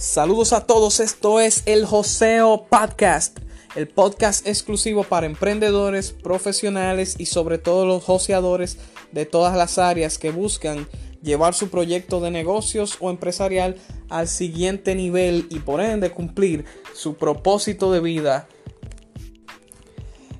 Saludos a todos, esto es el Joseo Podcast, el podcast exclusivo para emprendedores, profesionales y sobre todo los joseadores de todas las áreas que buscan llevar su proyecto de negocios o empresarial al siguiente nivel y por ende cumplir su propósito de vida.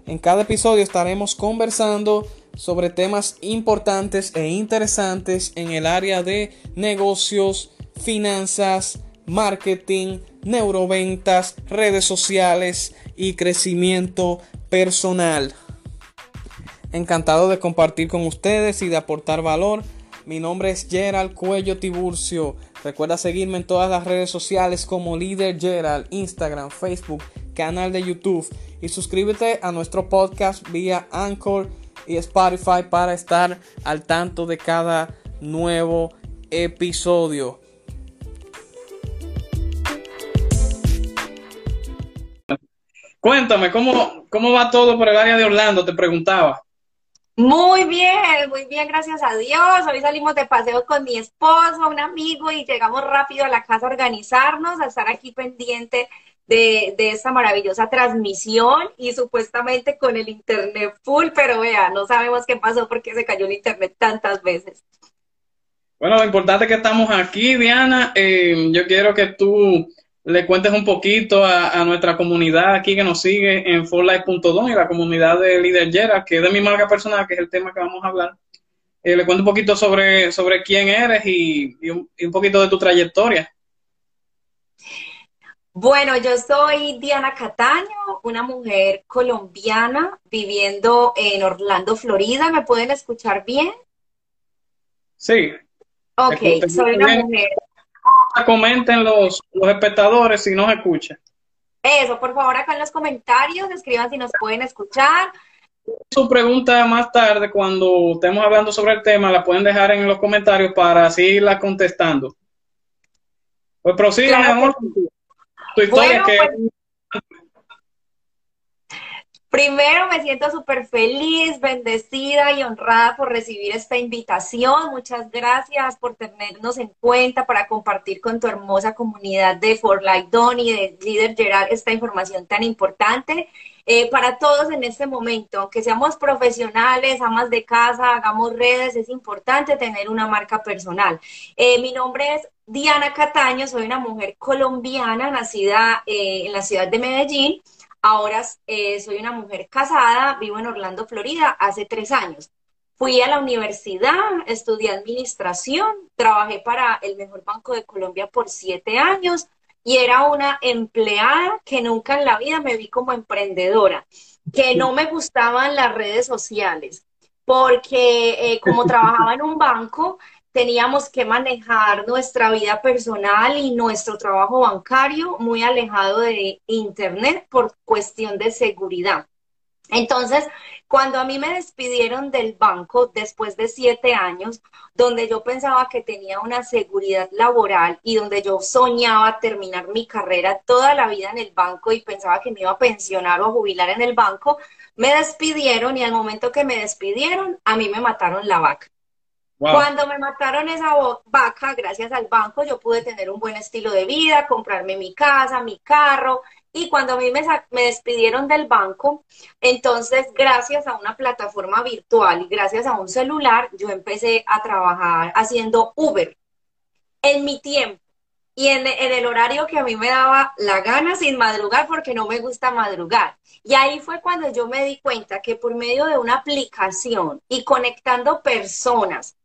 En cada episodio estaremos conversando sobre temas importantes e interesantes en el área de negocios, finanzas, marketing, neuroventas, redes sociales y crecimiento personal. Encantado de compartir con ustedes y de aportar valor. Mi nombre es Gerald Cuello Tiburcio. Recuerda seguirme en todas las redes sociales como líder Gerald, Instagram, Facebook, canal de YouTube y suscríbete a nuestro podcast vía Anchor y Spotify para estar al tanto de cada nuevo episodio. Cuéntame, ¿cómo, ¿cómo va todo por el área de Orlando? Te preguntaba. Muy bien, muy bien, gracias a Dios. Hoy salimos de paseo con mi esposo, un amigo, y llegamos rápido a la casa a organizarnos, a estar aquí pendiente de, de esta maravillosa transmisión y supuestamente con el internet full, pero vea, no sabemos qué pasó porque se cayó el internet tantas veces. Bueno, lo importante es que estamos aquí, Diana. Eh, yo quiero que tú le cuentes un poquito a, nuestra comunidad aquí que nos sigue en forlife.com y la comunidad de Líder Yera, que es de mi marca personal, que es el tema que vamos a hablar. Eh, le cuento un poquito sobre, sobre quién eres y, un, poquito de tu trayectoria. Bueno, yo soy Diana Cataño, una mujer colombiana viviendo en Orlando, Florida. ¿Me pueden escuchar bien? Sí. Ok, soy una mujer comenten los, los espectadores si nos escuchan. Eso, por favor, acá en los comentarios escriban si nos pueden escuchar. Su pregunta más tarde, cuando estemos hablando sobre el tema, la pueden dejar en los comentarios para así irla contestando. Pues prosigue, amor, tu historia que... Pues, Primero me siento súper feliz, bendecida y honrada por recibir esta invitación. Muchas gracias por tenernos en cuenta para compartir con tu hermosa comunidad de For Life Don y de Líder Gerard esta información tan importante. Eh, para todos en este momento, aunque seamos profesionales, amas de casa, hagamos redes, es importante tener una marca personal. Eh, mi nombre es Diana Cataño, soy una mujer colombiana nacida eh, en la ciudad de Medellín. Ahora eh, soy una mujer casada, vivo en Orlando, Florida, hace tres años. Fui a la universidad, estudié administración, trabajé para el mejor banco de Colombia por siete años y era una empleada que nunca en la vida me vi como emprendedora, que no me gustaban las redes sociales, porque eh, como trabajaba en un banco, teníamos que manejar nuestra vida personal y nuestro trabajo bancario muy alejado de Internet por cuestión de seguridad. Entonces, cuando a mí me despidieron del banco después de siete años, donde yo pensaba que tenía una seguridad laboral y donde yo soñaba terminar mi carrera toda la vida en el banco y pensaba que me iba a pensionar o a jubilar en el banco, me despidieron y al momento que me despidieron, a mí me mataron la vaca. Cuando me mataron esa vaca, gracias al banco, yo pude tener un buen estilo de vida, comprarme mi casa, mi carro. Y cuando a mí me, me despidieron del banco, entonces gracias a una plataforma virtual y gracias a un celular, yo empecé a trabajar haciendo Uber en mi tiempo y en, en, el horario que a mí me daba la gana sin madrugar porque no me gusta madrugar. Y ahí fue cuando yo me di cuenta que por medio de una aplicación y conectando personas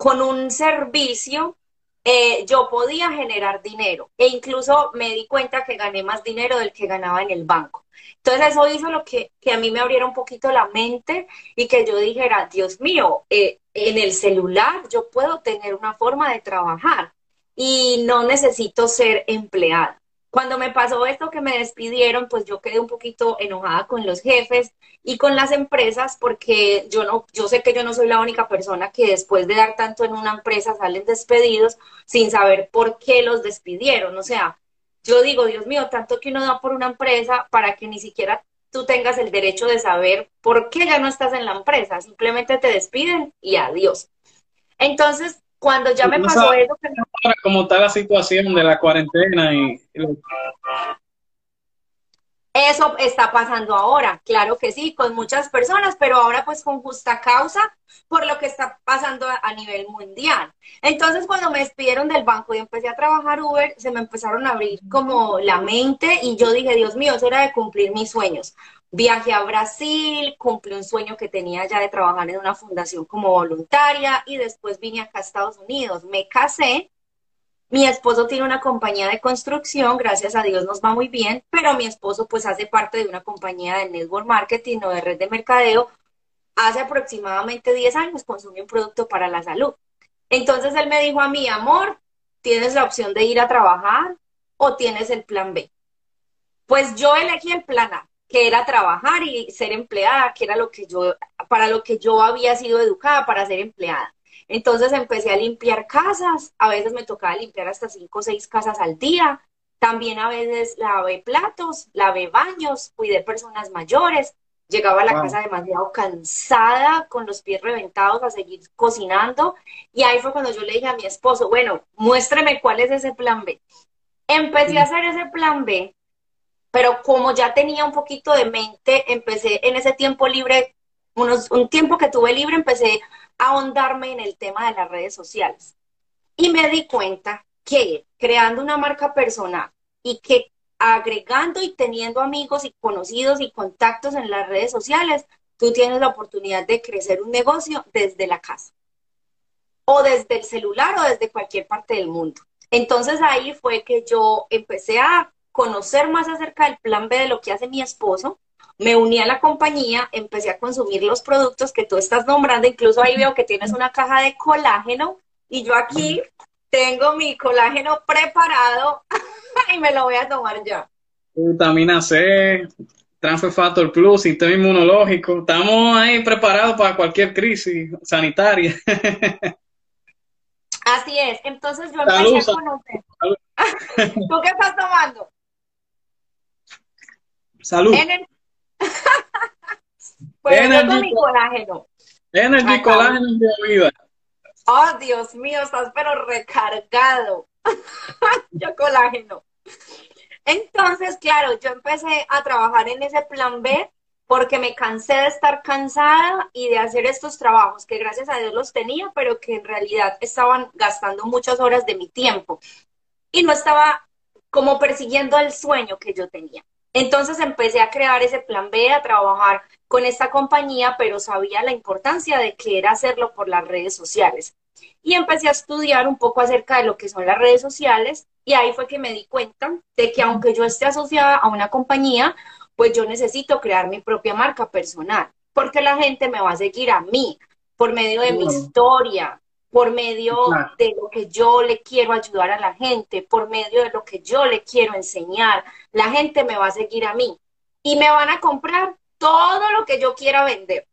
con un servicio eh, yo podía generar dinero e incluso me di cuenta que gané más dinero del que ganaba en el banco. Entonces eso hizo lo que, a mí me abriera un poquito la mente y que yo dijera, Dios mío, eh, en el celular yo puedo tener una forma de trabajar y no necesito ser empleada. Cuando me pasó esto que me despidieron, pues yo quedé un poquito enojada con los jefes y con las empresas porque yo no, yo sé que yo no soy la única persona que después de dar tanto en una empresa salen despedidos sin saber por qué los despidieron. O sea, yo digo, Dios mío, tanto que uno da por una empresa para que ni siquiera tú tengas el derecho de saber por qué ya no estás en la empresa. Simplemente te despiden y adiós. Entonces, Cuando ya me pasó eso... Que ¿Cómo está la situación de la cuarentena y, Eso está pasando ahora, claro que sí, con muchas personas, pero ahora pues con justa causa por lo que está pasando a, nivel mundial. Entonces cuando me despidieron del banco y empecé a trabajar Uber, se me empezaron a abrir como la mente y yo dije, Dios mío, es hora de cumplir mis sueños. Viajé a Brasil, cumplí un sueño que tenía ya de trabajar en una fundación como voluntaria y después vine acá a Estados Unidos. Me casé. Mi esposo tiene una compañía de construcción, gracias a Dios nos va muy bien, pero mi esposo pues hace parte de una compañía de network marketing o de red de mercadeo. Hace aproximadamente 10 años consume un producto para la salud. Entonces él me dijo a mí, amor, tienes la opción de ir a trabajar o tienes el plan B. Pues yo elegí el plan A que era trabajar y ser empleada, que era lo que yo, para lo que yo había sido educada, para ser empleada. Entonces empecé a limpiar casas, a veces me tocaba limpiar hasta cinco o seis casas al día, también a veces lavé platos, lavé baños, cuidé personas mayores, llegaba a la casa demasiado cansada, con los pies reventados a seguir cocinando, y ahí fue cuando yo le dije a mi esposo, bueno, muéstreme cuál es ese plan B. Empecé a hacer ese plan B pero como ya tenía un poquito de mente, empecé en ese tiempo libre, unos, un tiempo que tuve libre, empecé ahondarme en el tema de las redes sociales. Y me di cuenta que creando una marca personal y que agregando y teniendo amigos y conocidos y contactos en las redes sociales, tú tienes la oportunidad de crecer un negocio desde la casa o desde el celular o desde cualquier parte del mundo. Entonces ahí fue que yo empecé a conocer más acerca del plan B de lo que hace mi esposo, me uní a la compañía, empecé a consumir los productos que tú estás nombrando, incluso ahí veo que tienes una caja de colágeno y yo aquí tengo mi colágeno preparado y me lo voy a tomar ya. Vitamina C, Transfer Factor Plus, sistema inmunológico, estamos ahí preparados para cualquier crisis sanitaria. Así es, entonces yo empecé a conocer. ¿Tú qué estás tomando? Salud. Pues Energy, mi colágeno. Energy colágeno de vida. Oh, Dios mío, estás pero recargado. yo colágeno. Entonces, claro, yo empecé a trabajar en ese plan B porque me cansé de estar cansada y de hacer estos trabajos que gracias a Dios los tenía, pero que en realidad estaban gastando muchas horas de mi tiempo y no estaba como persiguiendo el sueño que yo tenía. Entonces empecé a crear ese plan B, a trabajar con esta compañía, pero sabía la importancia de que era hacerlo por las redes sociales. Y empecé a estudiar un poco acerca de lo que son las redes sociales y ahí fue que me di cuenta de que aunque yo esté asociada a una compañía, pues yo necesito crear mi propia marca personal, porque la gente me va a seguir a mí por medio de mi historia, por medio de lo que yo le quiero ayudar a la gente, por medio de lo que yo le quiero enseñar. La gente me va a seguir a mí y me van a comprar todo lo que yo quiera vender.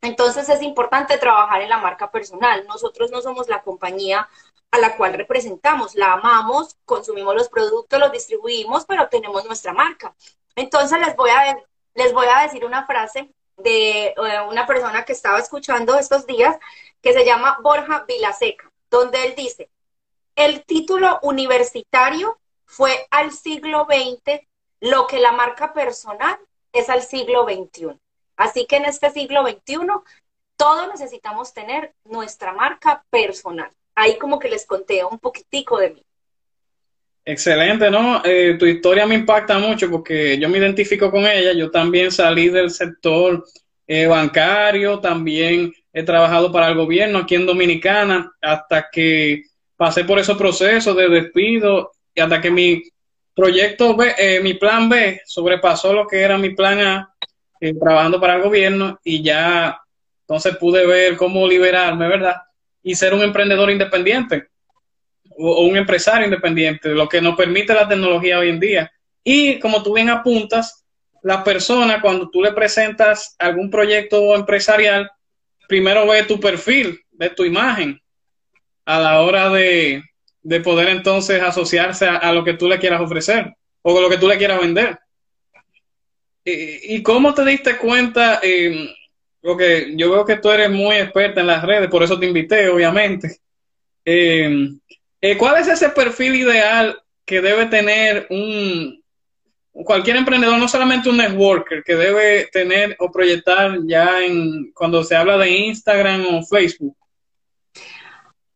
Entonces es importante trabajar en la marca personal. Nosotros no somos la compañía a la cual representamos, la amamos, consumimos los productos, los distribuimos, pero tenemos nuestra marca. Entonces les voy a, les voy a decir una frase de eh, una persona que estaba escuchando estos días que se llama Borja Vilaseca, donde él dice, el título universitario fue al siglo XX lo que la marca personal es al siglo XXI. Así que en este siglo XXI todos necesitamos tener nuestra marca personal. Ahí como que les conté un poquitico de mí. Excelente, ¿no? Eh, tu historia me impacta mucho porque yo me identifico con ella. Yo también salí del sector eh, bancario, también he trabajado para el gobierno aquí en Dominicana hasta que pasé por esos procesos de despido y hasta que mi proyecto eh, mi plan B sobrepasó lo que era mi plan A eh, trabajando para el gobierno y ya entonces pude ver cómo liberarme, ¿verdad? Y ser un emprendedor independiente o, un empresario independiente, lo que nos permite la tecnología hoy en día. Y como tú bien apuntas, la persona cuando tú le presentas algún proyecto empresarial, primero ve tu perfil, ve tu imagen, a la hora de, poder entonces asociarse a, lo que tú le quieras ofrecer o lo que tú le quieras vender. ¿Y, cómo te diste cuenta? porque yo veo que tú eres muy experta en las redes, por eso te invité, obviamente. Eh, eh, ¿Cuál es ese perfil ideal que debe tener un cualquier emprendedor, no solamente un networker, que debe tener o proyectar ya en cuando se habla de Instagram o Facebook?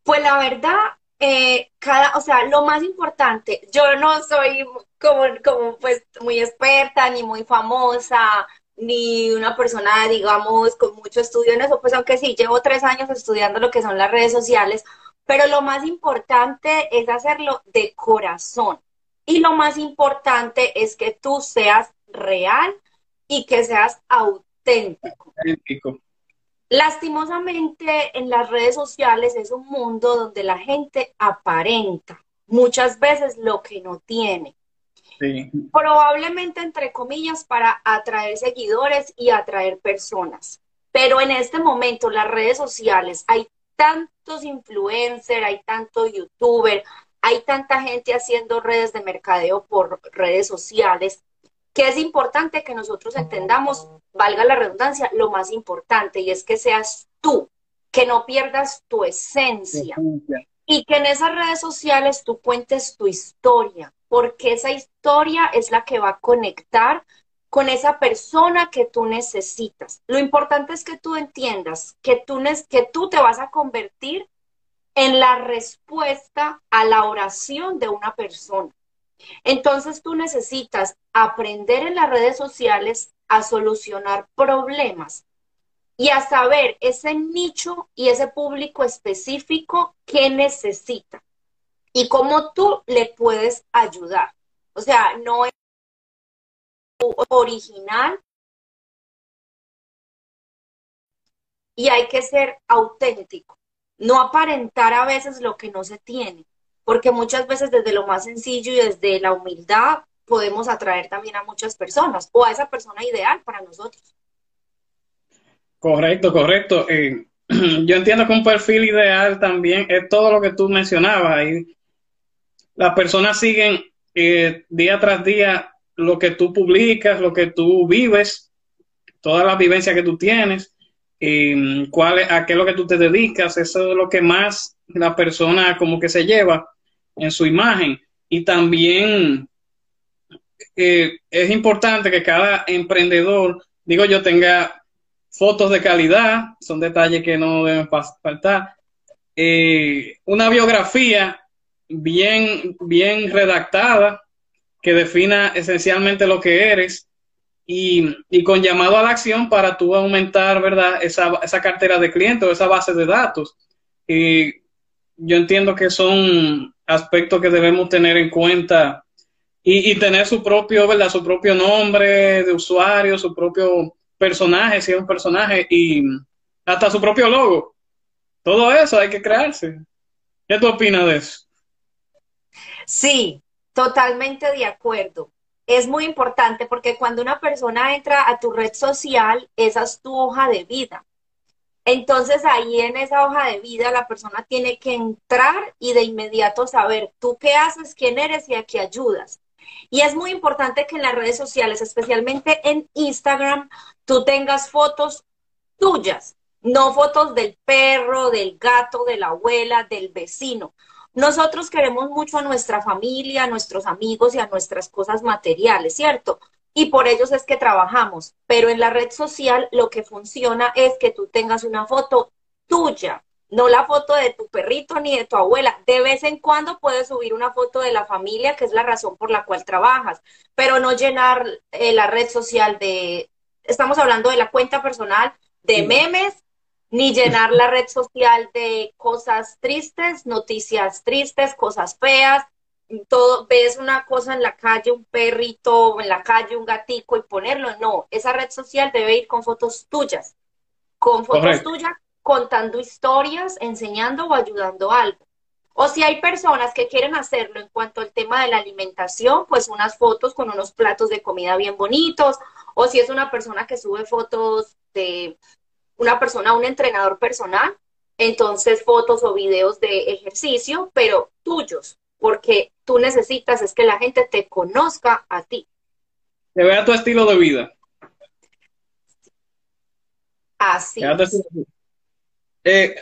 Pues la verdad, eh, cada, o sea, lo más importante, yo no soy como, como pues muy experta ni muy famosa, ni una persona, digamos, con mucho estudio en eso, pues aunque sí, llevo tres años estudiando lo que son las redes sociales, pero lo más importante es hacerlo de corazón. Y lo más importante es que tú seas real y que seas auténtico. auténtico. Lastimosamente en las redes sociales es un mundo donde la gente aparenta muchas veces lo que no tiene. Probablemente, entre comillas, para atraer seguidores y atraer personas. Pero en este momento, las redes sociales, hay tantos influencers, hay tanto youtuber, hay tanta gente haciendo redes de mercadeo por redes sociales, que es importante que nosotros entendamos, valga la redundancia, lo más importante, y es que seas tú, que no pierdas tu esencia. Y que en esas redes sociales tú cuentes tu historia, porque esa historia es la que va a conectar con esa persona que tú necesitas. Lo importante es que tú entiendas que tú, que tú te vas a convertir en la respuesta a la oración de una persona. Entonces tú necesitas aprender en las redes sociales a solucionar problemas y a saber ese nicho y ese público específico que necesita y cómo tú le puedes ayudar. O sea, no es original y hay que ser auténtico, no aparentar a veces lo que no se tiene, porque muchas veces desde lo más sencillo y desde la humildad podemos atraer también a muchas personas o a esa persona ideal para nosotros. Correcto, correcto. Eh, yo entiendo que un perfil ideal también es todo lo que tú mencionabas. Y las personas siguen eh, día tras día lo que tú publicas, lo que tú vives, toda la vivencia que tú tienes, y cuál a qué es lo que tú te dedicas, eso es lo que más la persona como que se lleva en su imagen. Y también eh, es importante que cada emprendedor, digo yo, tenga fotos de calidad, son detalles que no deben faltar, eh, una biografía bien, bien redactada, que defina esencialmente lo que eres y, y, con llamado a la acción para tú aumentar, ¿verdad?, esa, esa cartera de clientes o esa base de datos. Y yo entiendo que son aspectos que debemos tener en cuenta y, y, tener su propio, ¿verdad?, su propio nombre de usuario, su propio personaje, si es un personaje, y hasta su propio logo. Todo eso hay que crearse. ¿Qué tú opinas de eso? Sí, Totalmente de acuerdo. Es muy importante porque cuando una persona entra a tu red social, esa es tu hoja de vida. Entonces ahí en esa hoja de vida la persona tiene que entrar y de inmediato saber tú qué haces, quién eres y a qué ayudas. Y es muy importante que en las redes sociales, especialmente en Instagram, tú tengas fotos tuyas, no fotos del perro, del gato, de la abuela, del vecino. Nosotros queremos mucho a nuestra familia, a nuestros amigos y a nuestras cosas materiales, ¿cierto? Y por ellos es que trabajamos. Pero en la red social lo que funciona es que tú tengas una foto tuya, no la foto de tu perrito ni de tu abuela. De vez en cuando puedes subir una foto de la familia, que es la razón por la cual trabajas, pero no llenar eh, la red social de, estamos hablando de la cuenta personal, de memes ni llenar la red social de cosas tristes, noticias tristes, cosas feas. Todo, ves una cosa en la calle, un perrito, en la calle un gatico y ponerlo. No, esa red social debe ir con fotos tuyas, con fotos tuyas contando historias, enseñando o ayudando algo. O si hay personas que quieren hacerlo en cuanto al tema de la alimentación, pues unas fotos con unos platos de comida bien bonitos. O si es una persona que sube fotos de una persona, un entrenador personal, entonces fotos o videos de ejercicio, pero tuyos, porque tú necesitas es que la gente te conozca a ti. Que vea tu estilo de vida. Así. Eh,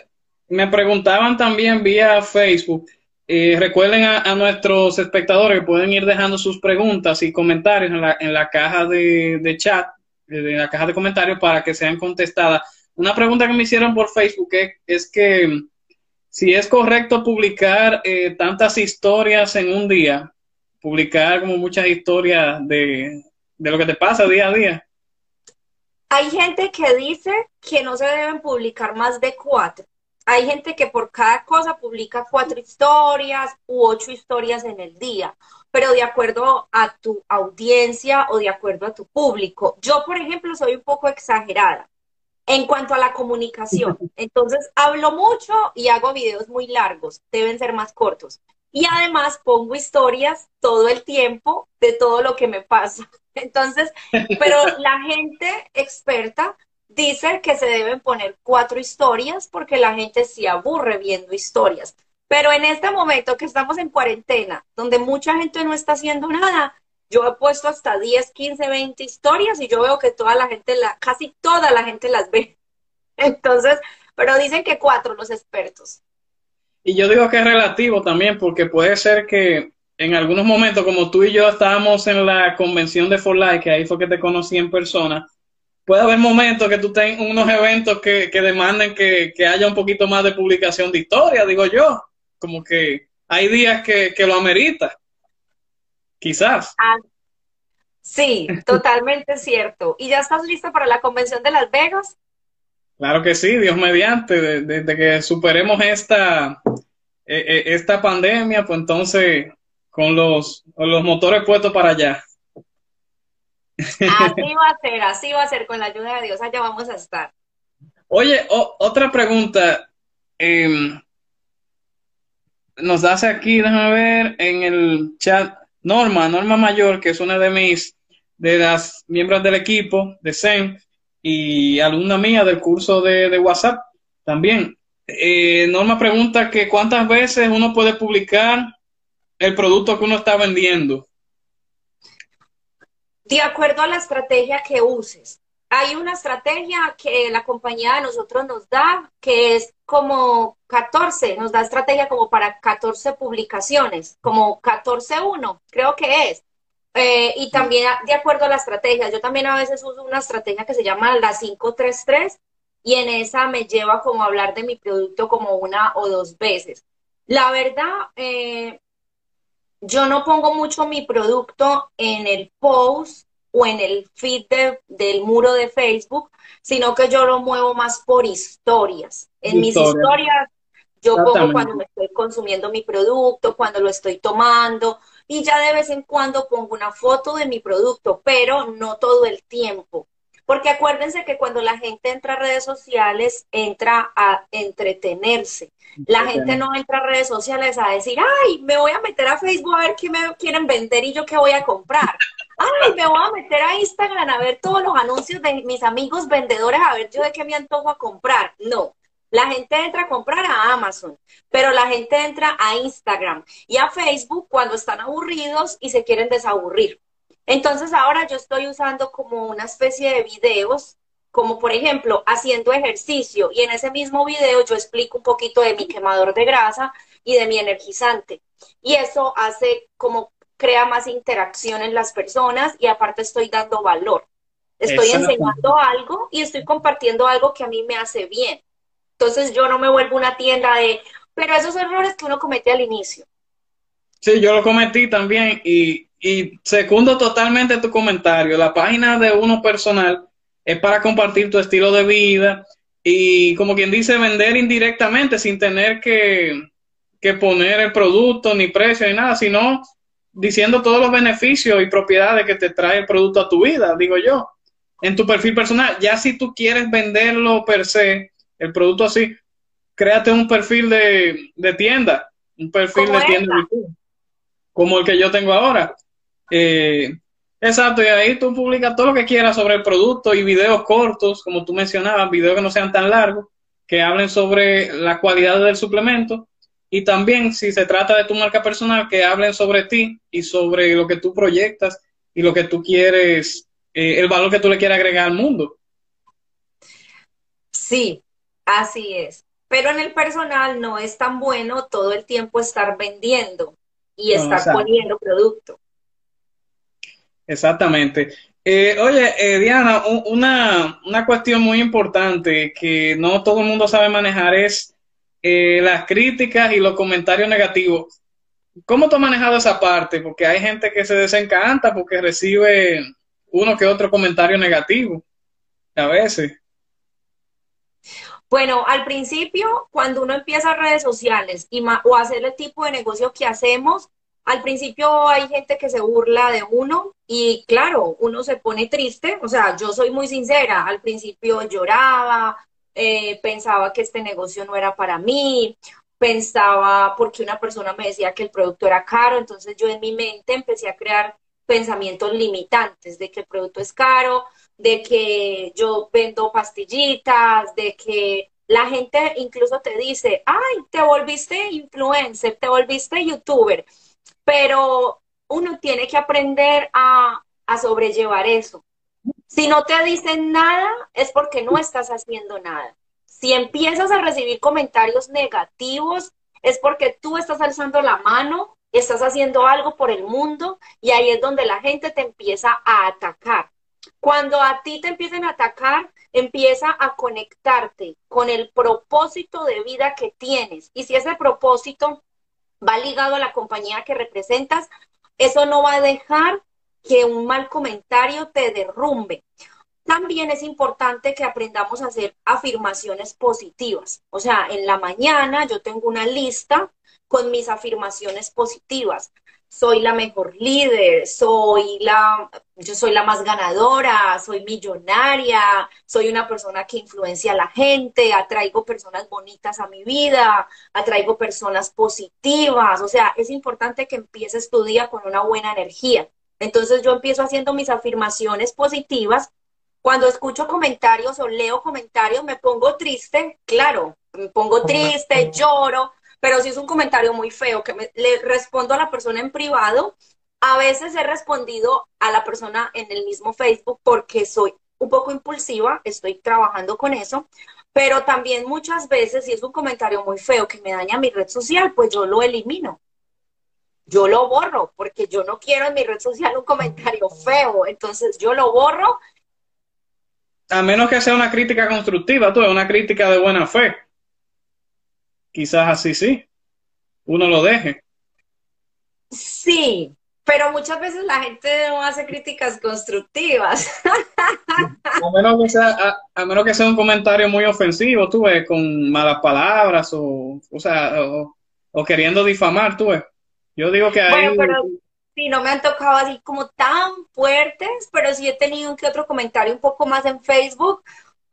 me preguntaban también vía Facebook. Eh, recuerden a, nuestros espectadores que pueden ir dejando sus preguntas y comentarios en la, en la caja de, de chat, en la caja de comentarios para que sean contestadas. Una pregunta que me hicieron por Facebook es, que si es correcto publicar eh, tantas historias en un día, publicar como muchas historias de, de lo que te pasa día a día. Hay gente que dice que no se deben publicar más de cuatro. Hay gente que por cada cosa publica cuatro historias u ocho historias en el día, pero de acuerdo a tu audiencia o de acuerdo a tu público. Yo, por ejemplo, soy un poco exagerada en cuanto a la comunicación. Entonces, hablo mucho y hago videos muy largos, deben ser más cortos. Y además pongo historias todo el tiempo de todo lo que me pasa. Entonces, pero la gente experta dice que se deben poner cuatro historias porque la gente se aburre viendo historias. Pero en este momento que estamos en cuarentena, donde mucha gente no está haciendo nada, yo he puesto hasta 10, 15, 20 historias y yo veo que toda la gente, la, casi toda la gente las ve. Entonces, pero dicen que cuatro los expertos. Y yo digo que es relativo también, porque puede ser que en algunos momentos, como tú y yo estábamos en la convención de For Life, que ahí fue que te conocí en persona, puede haber momentos que tú tengas unos eventos que, que demanden que, que, haya un poquito más de publicación de historia, digo yo. Como que hay días que, que lo amerita. Quizás. Ah, sí, totalmente cierto. ¿Y ya estás listo para la convención de Las Vegas? Claro que sí, Dios mediante, desde que superemos esta, e, e, esta pandemia, pues entonces con los, con los motores puestos para allá. Así va a ser, así va a ser, con la ayuda de Dios, allá vamos a estar. Oye, otra pregunta. Em, nos hace aquí, déjame ver, en el chat, Norma, Norma Mayor, que es una de mis, de las miembros del equipo de SEM y alumna mía del curso de, WhatsApp también. Eh, Norma pregunta que cuántas veces uno puede publicar el producto que uno está vendiendo. De acuerdo a la estrategia que uses. Hay una estrategia que la compañía de nosotros nos da, que es como 14, nos da estrategia como para 14 publicaciones, como 14.1, creo que es. Eh, y también de acuerdo a la estrategia, yo también a veces uso una estrategia que se llama la 533 y en esa me lleva como a hablar de mi producto como una o dos veces. La verdad, eh, yo no pongo mucho mi producto en el post o en el feed del muro de Facebook, sino que yo lo muevo más por historias. En mis historias yo pongo cuando me estoy consumiendo mi producto, cuando lo estoy tomando, y ya de vez en cuando pongo una foto de mi producto, pero no todo el tiempo. Porque acuérdense que cuando la gente entra a redes sociales, entra a entretenerse. La gente no entra a redes sociales a decir, ay, me voy a meter a Facebook a ver qué me quieren vender y yo qué voy a comprar. Ay, me voy a meter a Instagram a ver todos los anuncios de mis amigos vendedores a ver yo de qué me antojo a comprar. No, la gente entra a comprar a Amazon, pero la gente entra a Instagram y a Facebook cuando están aburridos y se quieren desaburrir. Entonces ahora yo estoy usando como una especie de videos, como por ejemplo haciendo ejercicio y en ese mismo video yo explico un poquito de mi quemador de grasa y de mi energizante. Y eso hace como crea más interacción en las personas y aparte estoy dando valor. Estoy enseñando algo y estoy compartiendo algo que a mí me hace bien. Entonces yo no me vuelvo una tienda de, pero esos errores que uno comete al inicio. Sí, yo lo cometí también y, y secundo totalmente tu comentario. La página de uno personal es para compartir tu estilo de vida y como quien dice, vender indirectamente sin tener que, que poner el producto ni precio ni nada, sino diciendo todos los beneficios y propiedades que te trae el producto a tu vida, digo yo, en tu perfil personal. Ya si tú quieres venderlo per se, el producto así, créate un perfil de, tienda, un perfil de tienda como el que yo tengo ahora. Eh, exacto, y ahí tú publicas todo lo que quieras sobre el producto y videos cortos, como tú mencionabas, videos que no sean tan largos, que hablen sobre la cualidad del suplemento. Y también, si se trata de tu marca personal, que hablen sobre ti y sobre lo que tú proyectas y lo que tú quieres, eh, el valor que tú le quieres agregar al mundo. Sí, Así es. Pero en el personal no es tan bueno todo el tiempo estar vendiendo y estar poniendo producto. Exactamente. Eh, oye, eh, Diana, una, una, cuestión muy importante que no todo el mundo sabe manejar es eh, las críticas y los comentarios negativos. ¿Cómo tú has manejado esa parte? Porque hay gente que se desencanta porque recibe uno que otro comentario negativo a veces. Bueno, al principio, cuando uno empieza redes sociales y o hacer el tipo de negocio que hacemos, al principio hay gente que se burla de uno y claro, uno se pone triste, o sea, yo soy muy sincera, al principio lloraba, eh, pensaba que este negocio no era para mí, pensaba porque una persona me decía que el producto era caro, entonces yo en mi mente empecé a crear pensamientos limitantes de que el producto es caro, de que yo vendo pastillitas, de que la gente incluso te dice, ay, te volviste influencer, te volviste youtuber pero uno tiene que aprender a, sobrellevar eso. Si no te dicen nada, es porque no estás haciendo nada. Si empiezas a recibir comentarios negativos, es porque tú estás alzando la mano, estás haciendo algo por el mundo y ahí es donde la gente te empieza a atacar. Cuando a ti te empiecen a atacar, empieza a conectarte con el propósito de vida que tienes. Y si ese propósito va ligado a la compañía que representas, eso no va a dejar que un mal comentario te derrumbe. También es importante que aprendamos a hacer afirmaciones positivas. O sea, en la mañana yo tengo una lista con mis afirmaciones positivas soy la mejor líder, soy la, yo soy la más ganadora, soy millonaria, soy una persona que influencia a la gente, atraigo personas bonitas a mi vida, atraigo personas positivas, o sea, es importante que empieces tu día con una buena energía. Entonces yo empiezo haciendo mis afirmaciones positivas. Cuando escucho comentarios o leo comentarios me pongo triste, claro, me pongo triste, lloro, pero si es un comentario muy feo que le respondo a la persona en privado, a veces he respondido a la persona en el mismo Facebook porque soy un poco impulsiva, estoy trabajando con eso, pero también muchas veces si es un comentario muy feo que me daña mi red social, pues yo lo elimino. Yo lo borro porque yo no quiero en mi red social un comentario feo, entonces yo lo borro. A menos que sea una crítica constructiva, tú, una crítica de buena fe quizás así sí, uno lo deje. Sí, pero muchas veces la gente no hace críticas constructivas. a, menos que sea, a, menos que sea un comentario muy ofensivo, tú ves, con malas palabras o, o sea, o, queriendo difamar, tú ves. Yo digo que hay... Bueno, pero sí, no me han tocado así como tan fuertes, pero sí he tenido un que otro comentario un poco más en Facebook.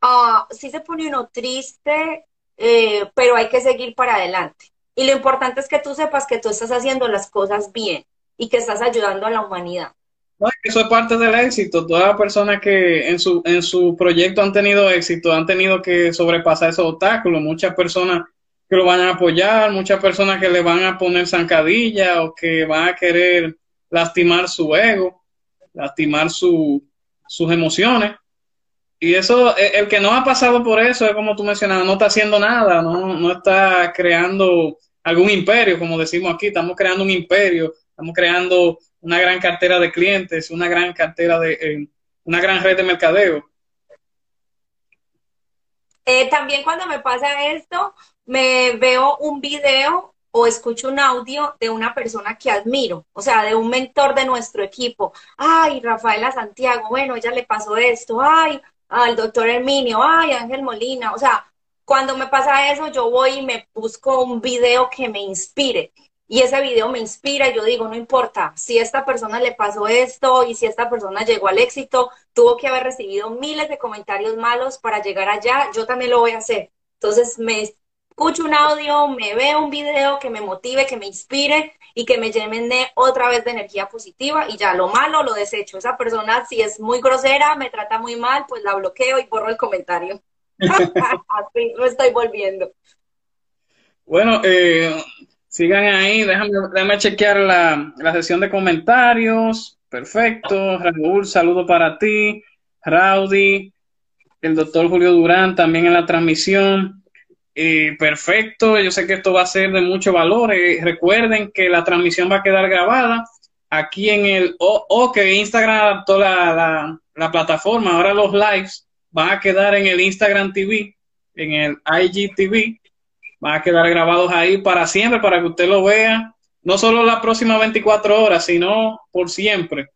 Uh, sí se pone uno triste, eh, pero hay que seguir para adelante. Y lo importante es que tú sepas que tú estás haciendo las cosas bien y que estás ayudando a la humanidad. eso es parte del éxito. Todas las personas que en su, en su proyecto han tenido éxito han tenido que sobrepasar esos obstáculos. Muchas personas que lo van a apoyar, muchas personas que le van a poner zancadilla o que van a querer lastimar su ego, lastimar su, sus emociones. Y eso, e, el que no ha pasado por eso, es como tú mencionabas, no está haciendo nada, no, no está creando algún imperio, como decimos aquí, estamos creando un imperio, estamos creando una gran cartera de clientes, una gran cartera de, eh, una gran red de mercadeo. Eh, también cuando me pasa esto, me veo un video o escucho un audio de una persona que admiro, o sea, de un mentor de nuestro equipo. Ay, Rafaela Santiago, bueno, ella le pasó esto. Ay, al doctor Herminio, ay, Ángel Molina, o sea, cuando me pasa eso, yo voy y me busco un video que me inspire. Y ese video me inspira yo digo, no importa, si esta persona le pasó esto y si esta persona llegó al éxito, tuvo que haber recibido miles de comentarios malos para llegar allá, yo también lo voy a hacer. Entonces me escucho un audio, me veo un video que me motive, que me inspire y que me llene otra vez de energía positiva y ya lo malo lo desecho. Esa persona si es muy grosera, me trata muy mal, pues la bloqueo y borro el comentario. Así lo estoy volviendo. Bueno, eh, sigan ahí, déjame, déjame chequear la, la sesión de comentarios. Perfecto. Raúl, saludo para ti. Raudy, el doctor Julio Durán también en la transmisión. Eh, perfecto. Yo sé que esto va a ser de mucho valor. Eh, recuerden que la transmisión va a quedar grabada aquí en el o, que Instagram adaptó la, la, plataforma. Ahora los lives van a quedar en el Instagram TV, en el IGTV. Van a quedar grabados ahí para siempre, para que usted lo vea. No solo las próximas 24 horas, sino por siempre.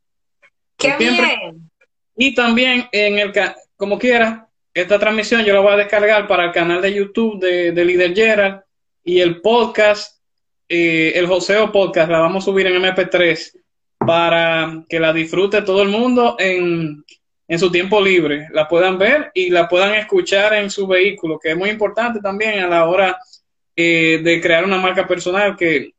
¡Qué bien! Y también en el como quiera, esta transmisión yo la voy a descargar para el canal de YouTube de, de Líder Gerald y el podcast, eh, el Joseo Podcast, la vamos a subir en MP3 para que la disfrute todo el mundo en, en su tiempo libre, la puedan ver y la puedan escuchar en su vehículo, que es muy importante también a la hora eh, de crear una marca personal que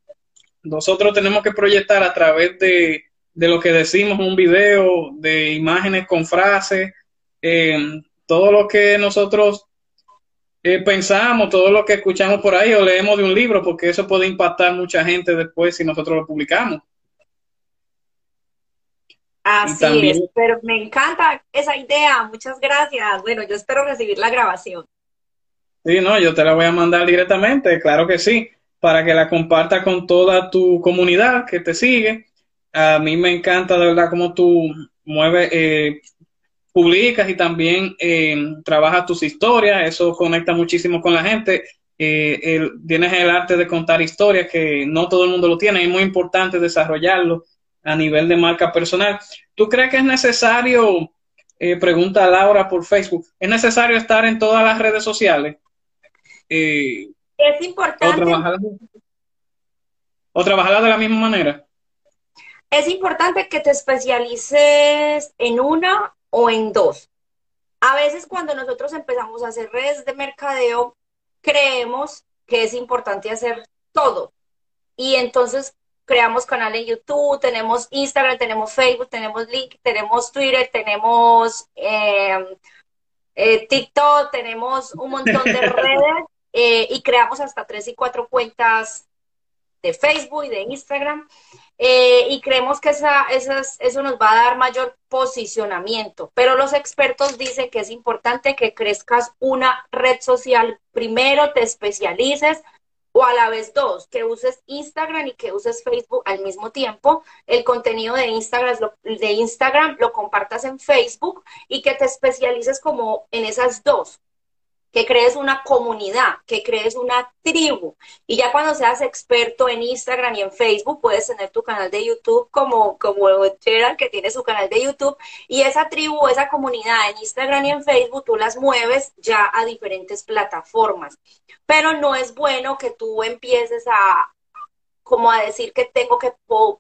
nosotros tenemos que proyectar a través de, de lo que decimos en un video, de imágenes con frases, eh, todo lo que nosotros eh, pensamos, todo lo que escuchamos por ahí o leemos de un libro, porque eso puede impactar mucha gente después si nosotros lo publicamos. Así es, pero me encanta esa idea, muchas gracias. Bueno, yo espero recibir la grabación. Sí, no, yo te la voy a mandar directamente, claro que sí, para que la comparta con toda tu comunidad que te sigue. A mí me encanta de verdad cómo tú mueves, eh, publicas y también eh, trabajas tus historias, eso conecta muchísimo con la gente. Eh, tienes el arte de contar historias que no todo el mundo lo tiene, es muy importante desarrollarlo a nivel de marca personal. ¿Tú crees que es necesario, eh, pregunta Laura por Facebook, es necesario estar en todas las redes sociales? Eh, es importante. O trabajarla, de la misma manera. Es importante que te especialices en una o en dos. A veces cuando nosotros empezamos a hacer redes de mercadeo, creemos que es importante hacer todo. Y entonces creamos canal en YouTube, tenemos Instagram, tenemos Facebook, tenemos Link, tenemos Twitter, tenemos em, eh, TikTok, tenemos un montón de redes eh, y creamos hasta tres y cuatro cuentas de Facebook y de Instagram. Eh, y creemos que esa, eso nos va a dar mayor posicionamiento. Pero los expertos dicen que es importante que crezcas una red social primero, te especialices, o a la vez dos, que uses Instagram y que uses Facebook al mismo tiempo, el contenido de Instagram, de Instagram lo compartas en Facebook y que te especialices como en esas dos, que crees una comunidad, que crees una tribu. Y ya cuando seas experto en Instagram y en Facebook, puedes tener tu canal de YouTube como, como Gerald, que tiene su canal de YouTube. Y esa tribu, esa comunidad en Instagram y en Facebook, tú las mueves ya a diferentes plataformas. Pero no es bueno que tú empieces a como a decir que tengo que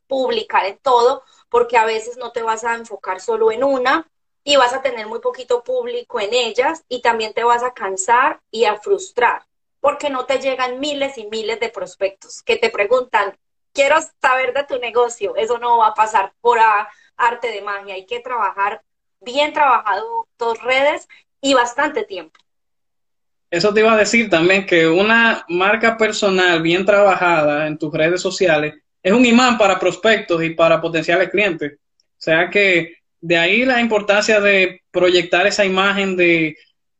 publicar en todo, porque a veces no te vas a enfocar solo en una, y vas a tener muy poquito público en ellas y también te vas a cansar y a frustrar porque no te llegan miles y miles de prospectos que te preguntan, quiero saber de tu negocio, eso no va a pasar por arte de magia, hay que trabajar bien trabajado dos redes y bastante tiempo. Eso te iba a decir también que una marca personal bien trabajada en tus redes sociales es un imán para prospectos y para potenciales clientes. O sea que de ahí la importancia de proyectar esa imagen de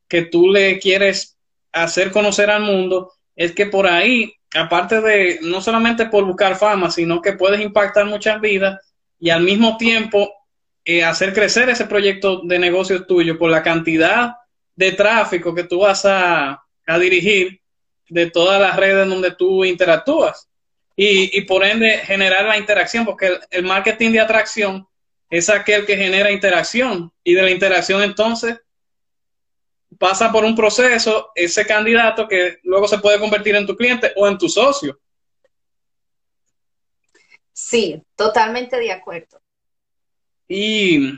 que tú le quieres hacer conocer al mundo, es que por ahí, aparte de no solamente por buscar fama, sino que puedes impactar muchas vidas y al mismo tiempo eh, hacer crecer ese proyecto de negocio tuyo por la cantidad de tráfico que tú vas a, dirigir de todas las redes donde tú interactúas. Y, por ende generar la interacción, porque el marketing de atracción es aquel que genera interacción y de la interacción entonces pasa por un proceso ese candidato que luego se puede convertir en tu cliente o en tu socio. Sí, totalmente de acuerdo. ¿Y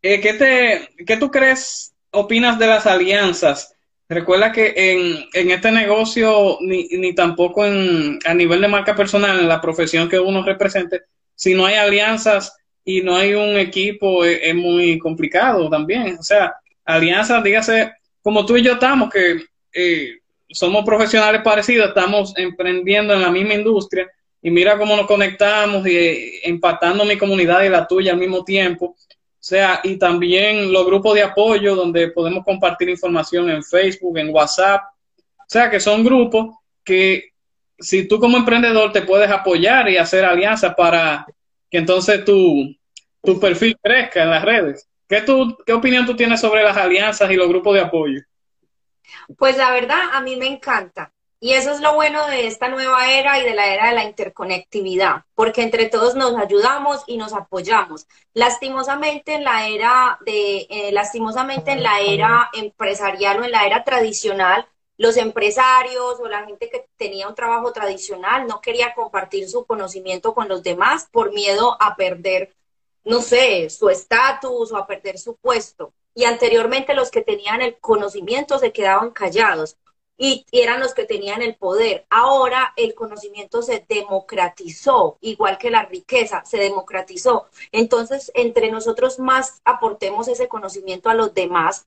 eh, ¿qué, te, qué tú crees, opinas de las alianzas? Recuerda que en, en este negocio, ni, ni tampoco en, a nivel de marca personal, en la profesión que uno represente, si no hay alianzas, y no hay un equipo, eh, es, muy complicado también. O sea, alianzas, dígase, como tú y yo estamos, que eh, somos profesionales parecidos, estamos emprendiendo en la misma industria y mira cómo nos conectamos y eh, empatando mi comunidad y la tuya al mismo tiempo. O sea, y también los grupos de apoyo donde podemos compartir información en Facebook, en WhatsApp. O sea, que son grupos que si tú como emprendedor te puedes apoyar y hacer alianzas para que entonces tu, tu perfil crezca en las redes. ¿Qué, tú, ¿Qué opinión tú tienes sobre las alianzas y los grupos de apoyo? Pues la verdad, a mí me encanta. Y eso es lo bueno de esta nueva era y de la era de la interconectividad, porque entre todos nos ayudamos y nos apoyamos. Lastimosamente en la era de, eh, lastimosamente en la era empresarial o en la era tradicional, los empresarios o la gente que tenía un trabajo tradicional no quería compartir su conocimiento con los demás por miedo a perder, no sé, su estatus o a perder su puesto. Y anteriormente los que tenían el conocimiento se quedaban callados y eran los que tenían el poder. Ahora el conocimiento se democratizó, igual que la riqueza se democratizó. Entonces, entre nosotros más aportemos ese conocimiento a los demás,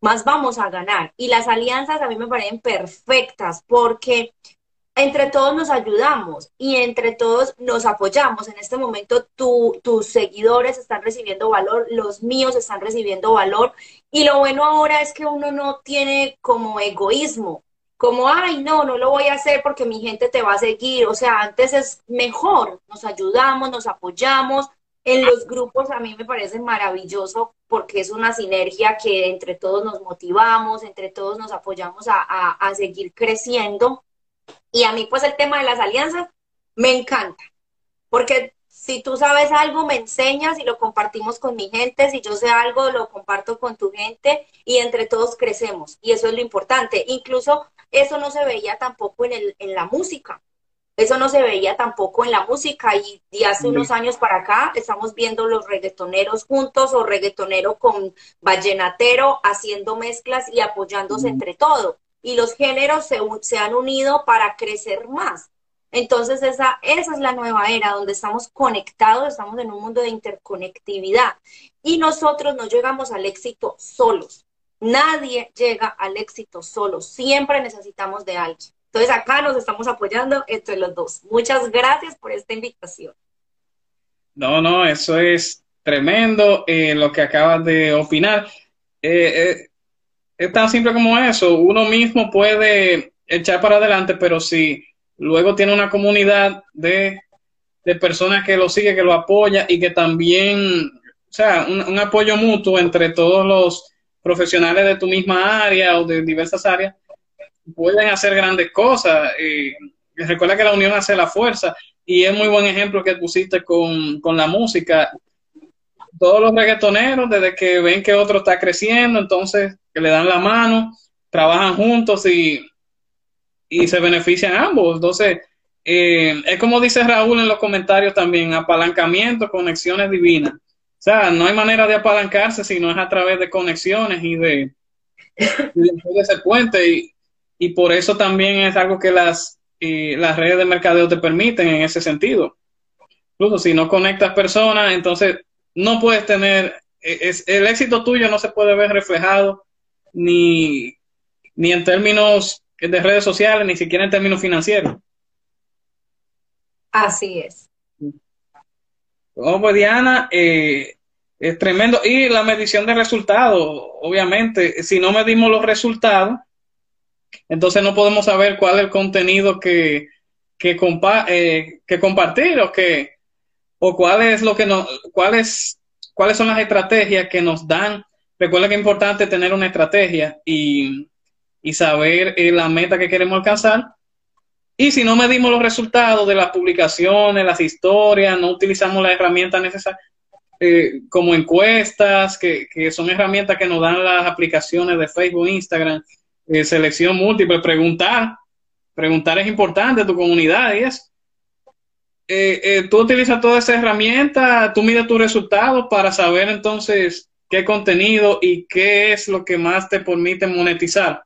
más vamos a ganar. Y las alianzas a mí me parecen perfectas porque entre todos nos ayudamos y entre todos nos apoyamos. En este momento tus seguidores están recibiendo valor, los míos están recibiendo valor y lo bueno ahora es que uno no tiene como egoísmo, como, ay, no, no lo voy a hacer porque mi gente te va a seguir. O sea, antes es mejor, nos ayudamos, nos apoyamos. En los grupos a mí me parece maravilloso porque es una sinergia que entre todos nos motivamos, entre todos nos apoyamos a, a seguir creciendo. Y a mí pues el tema de las alianzas me encanta, porque si tú sabes algo, me enseñas y lo compartimos con mi gente. Si yo sé algo, lo comparto con tu gente y entre todos crecemos. Y eso es lo importante. Incluso eso no se veía tampoco en, el, en la música. Eso no se veía tampoco en la música y, de hace unos años para acá estamos viendo los reggaetoneros juntos o reggaetonero con vallenatero haciendo mezclas y apoyándose entre todos. Y los géneros se, se han unido para crecer más. Entonces esa, esa es la nueva era donde estamos conectados, estamos en un mundo de interconectividad y nosotros no llegamos al éxito solos. Nadie llega al éxito solo, siempre necesitamos de alguien. Entonces acá nos estamos apoyando entre los dos. Muchas gracias por esta invitación. No, no, eso es tremendo eh, lo que acabas de opinar. Eh, eh, es tan simple como eso. Uno mismo puede echar para adelante, pero si luego tiene una comunidad de, personas que lo sigue, que lo apoya y que también, o sea, un, apoyo mutuo entre todos los profesionales de tu misma área o de diversas áreas, pueden hacer grandes cosas. Eh, recuerda que la unión hace la fuerza y es muy buen ejemplo que pusiste con, con la música. Todos los reggaetoneros, desde que ven que otro está creciendo, entonces que le dan la mano, trabajan juntos y y se benefician ambos. Entonces, eh, es como dice Raúl en los comentarios también, apalancamiento, conexiones divinas. O sea, no hay manera de apalancarse si no es a través de conexiones y de, de ese puente. Y, y, por eso también es algo que las, las redes de mercadeo te permiten en ese sentido. Incluso si no conectas personas, entonces no puedes tener, e, es, el éxito tuyo no se puede ver reflejado ni, ni en términos de redes sociales, ni siquiera en términos financieros. Así es. Bueno, pues Diana, eh, es tremendo. Y la medición de resultados, obviamente, si no medimos los resultados, entonces no podemos saber cuál es el contenido que, que, eh, que compartir o que o cuál es lo que nos, cuáles, cuáles son las estrategias que nos dan. Recuerda que es importante tener una estrategia y y saber eh, la meta que queremos alcanzar. Y si no medimos los resultados de las publicaciones, las historias, no utilizamos las herramientas necesarias, eh, como encuestas, que, son herramientas que nos dan las aplicaciones de Facebook, Instagram, eh, selección múltiple, preguntar, preguntar es importante a tu comunidad y eso. tú utilizas toda esa herramienta, tú mides tus resultados para saber entonces qué contenido y qué es lo que más te permite monetizar